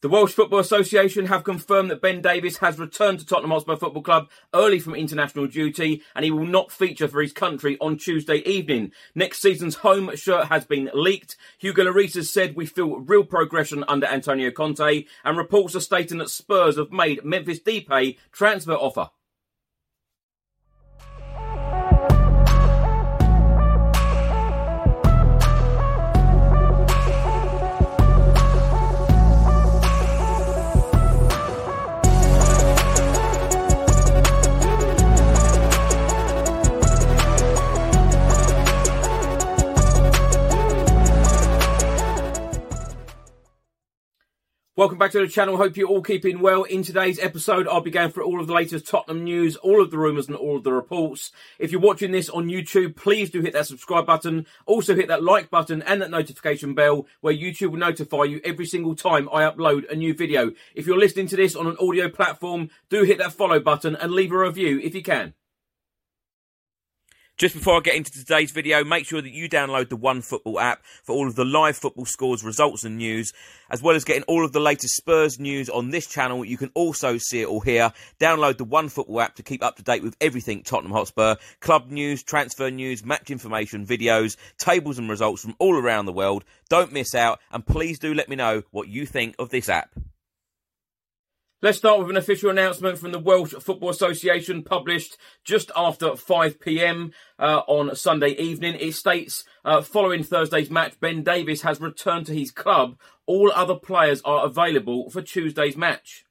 The Welsh Football Association have confirmed that Ben Davies has returned to Tottenham Hotspur Football Club early from international duty and he will not feature for his country on Tuesday evening. Next season's home shirt has been leaked. Hugo Lloris has said we feel real progression under Antonio Conte and reports are stating that Spurs have made Memphis Depay transfer offer. Welcome back to the channel. Hope you're all keeping well. In today's episode, I'll be going through all of the latest Tottenham news, all of the rumours and all of the reports. If you're watching this on YouTube, please do hit that subscribe button. Also hit that like button and that notification bell where YouTube will notify you every single time I upload a new video. If you're listening to this on an audio platform, do hit that follow button and leave a review if you can. Just before I get into today's video, make sure that you download the One Football app for all of the live football scores, results and news, as well as getting all of the latest Spurs news on this channel. You can also see it all here. Download the One Football app to keep up to date with everything Tottenham Hotspur, club news, transfer news, match information, videos, tables and results from all around the world. Don't miss out, and please do let me know what you think of this app. Let's start with an official announcement from the Welsh Football Association published just after 5 pm uh, on Sunday evening. It states uh, following Thursday's match, Ben Davies has returned to his club. All other players are available for Tuesday's match.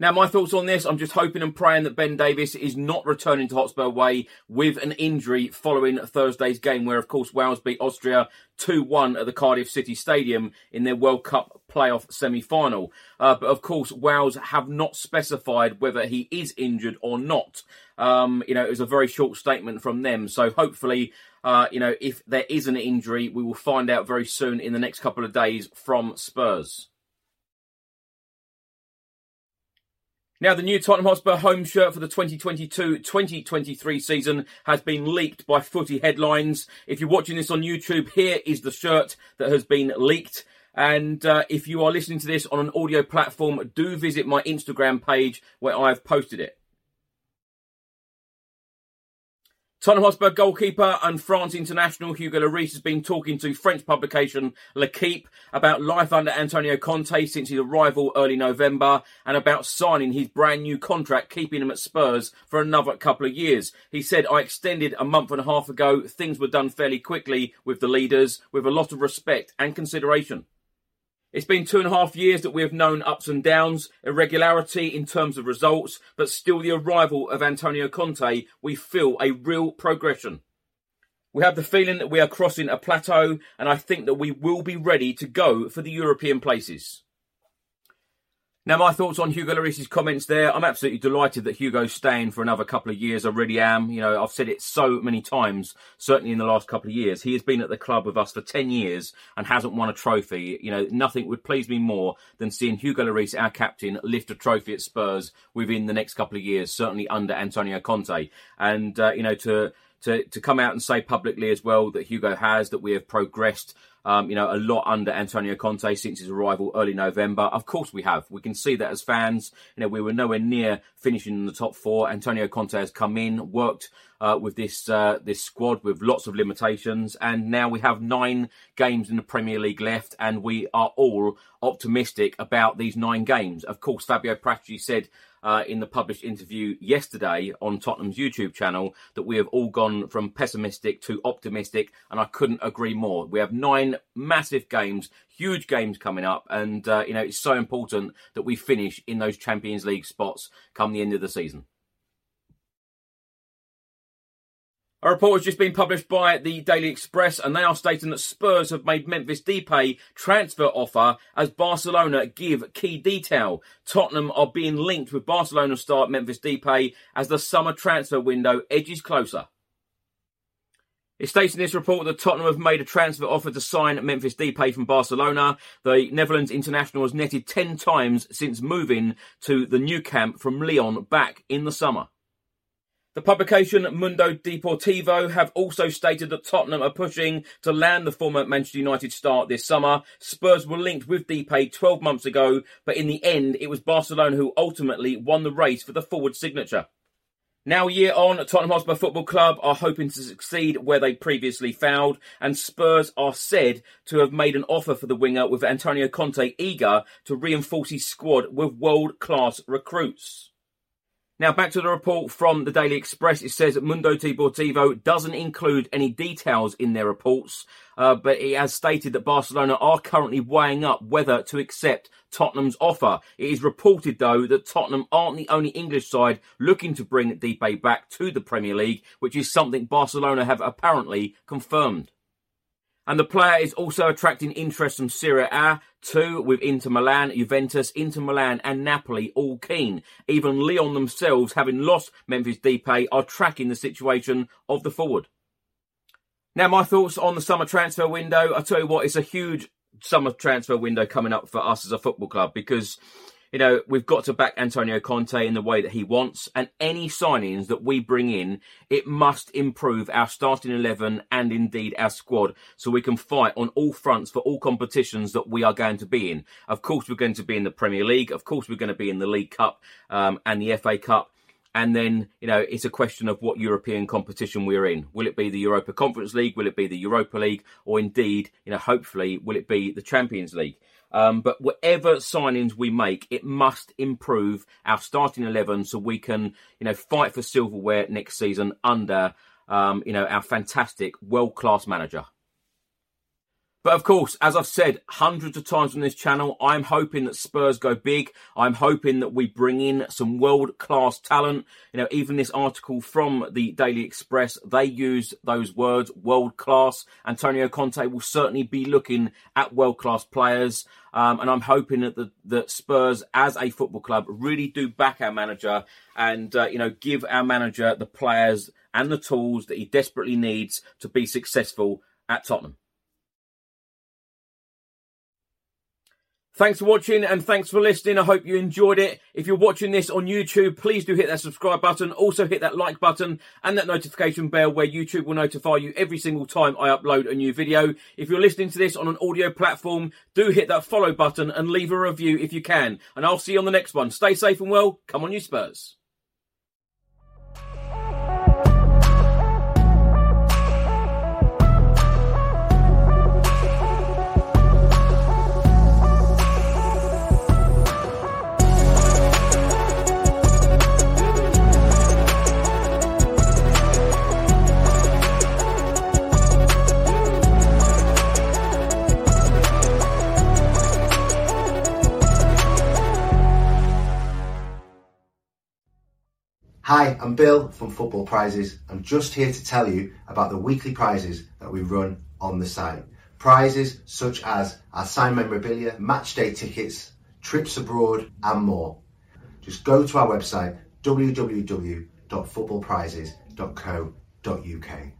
Now, my thoughts on this, I'm just hoping and praying that Ben Davies is not returning to Hotspur Way with an injury following Thursday's game, where, of course, Wales beat Austria 2 1 at the Cardiff City Stadium in their World Cup playoff semi final. Uh, but, of course, Wales have not specified whether he is injured or not. Um, you know, it was a very short statement from them. So, hopefully, uh, you know, if there is an injury, we will find out very soon in the next couple of days from Spurs. Now, the new Tottenham Hotspur home shirt for the 2022-2023 season has been leaked by footy headlines. If you're watching this on YouTube, here is the shirt that has been leaked. And uh, if you are listening to this on an audio platform, do visit my Instagram page where I've posted it. Tottenham Hotspur goalkeeper and France international Hugo Lloris has been talking to French publication L'Equipe about life under Antonio Conte since his arrival early November and about signing his brand new contract, keeping him at Spurs for another couple of years. He said, I extended a month and a half ago. Things were done fairly quickly with the leaders with a lot of respect and consideration. It's been two and a half years that we have known ups and downs, irregularity in terms of results, but still the arrival of Antonio Conte, we feel a real progression. We have the feeling that we are crossing a plateau, and I think that we will be ready to go for the European places. Now, my thoughts on Hugo Lloris's comments there. I'm absolutely delighted that Hugo's staying for another couple of years. I really am. You know, I've said it so many times, certainly in the last couple of years. He has been at the club with us for 10 years and hasn't won a trophy. You know, nothing would please me more than seeing Hugo Lloris, our captain, lift a trophy at Spurs within the next couple of years, certainly under Antonio Conte. And, uh, you know, to, to, to come out and say publicly as well that Hugo has, that we have progressed um, you know, a lot under Antonio Conte since his arrival early November. Of course, we have. We can see that as fans. You know, we were nowhere near finishing in the top four. Antonio Conte has come in, worked uh, with this uh, this squad with lots of limitations, and now we have nine games in the Premier League left, and we are all optimistic about these nine games. Of course, Fabio Paratici said uh, in the published interview yesterday on Tottenham's YouTube channel that we have all gone from pessimistic to optimistic, and I couldn't agree more. We have nine massive games, huge games coming up, and uh, you know it's so important that we finish in those Champions League spots come the end of the season. A report has just been published by the Daily Express, and they are stating that Spurs have made Memphis Depay transfer offer as Barcelona give key detail. Tottenham are being linked with Barcelona star Memphis Depay as the summer transfer window edges closer. It states in this report that Tottenham have made a transfer offer to sign Memphis Depay from Barcelona. The Netherlands international has netted 10 times since moving to the Nou Camp from Lyon back in the summer. The publication Mundo Deportivo have also stated that Tottenham are pushing to land the former Manchester United star this summer. Spurs were linked with Depay 12 months ago, but in the end, it was Barcelona who ultimately won the race for the forward signature. Now, year on, Tottenham Hotspur Football Club are hoping to succeed where they previously failed, and Spurs are said to have made an offer for the winger with Antonio Conte eager to reinforce his squad with world class recruits. Now, back to the report from the Daily Express. It says that Mundo Deportivo doesn't include any details in their reports, uh, but it has stated that Barcelona are currently weighing up whether to accept Tottenham's offer. It is reported, though, that Tottenham aren't the only English side looking to bring Depay back to the Premier League, which is something Barcelona have apparently confirmed. And the player is also attracting interest from Serie A too, with Inter Milan, Juventus, Inter Milan, and Napoli all keen. Even Lyon themselves, having lost Memphis Depay, are tracking the situation of the forward. Now, my thoughts on the summer transfer window. I tell you what, it's a huge summer transfer window coming up for us as a football club because you know, we've got to back Antonio Conte in the way that he wants, and any signings that we bring in, it must improve our starting 11 and indeed our squad so we can fight on all fronts for all competitions that we are going to be in. Of course, we're going to be in the Premier League, of course, we're going to be in the League Cup um, and the FA Cup. And then, you know, it's a question of what European competition we're in. Will it be the Europa Conference League? Will it be the Europa League? Or indeed, you know, hopefully, will it be the Champions League? Um, but whatever signings we make, it must improve our starting eleven so we can, you know, fight for silverware next season under, um, you know, our fantastic world class manager. But of course, as I've said hundreds of times on this channel, I'm hoping that Spurs go big. I'm hoping that we bring in some world class talent. You know, even this article from the Daily Express, they use those words, world class. Antonio Conte will certainly be looking at world class players. Um, and I'm hoping that the that Spurs, as a football club, really do back our manager and uh, you know give our manager the players and the tools that he desperately needs to be successful at Tottenham. Thanks for watching and thanks for listening. I hope you enjoyed it. If you're watching this on YouTube, please do hit that subscribe button. Also hit that like button and that notification bell where YouTube will notify you every single time I upload a new video. If you're listening to this on an audio platform, do hit that follow button and leave a review if you can. And I'll see you on the next one. Stay safe and well. Come on you Spurs. Bill from Football Prizes. I'm just here to tell you about the weekly prizes that we run on the site. Prizes such as our signed memorabilia, match day tickets, trips abroad, and more. Just go to our website www.footballprizes.co.uk.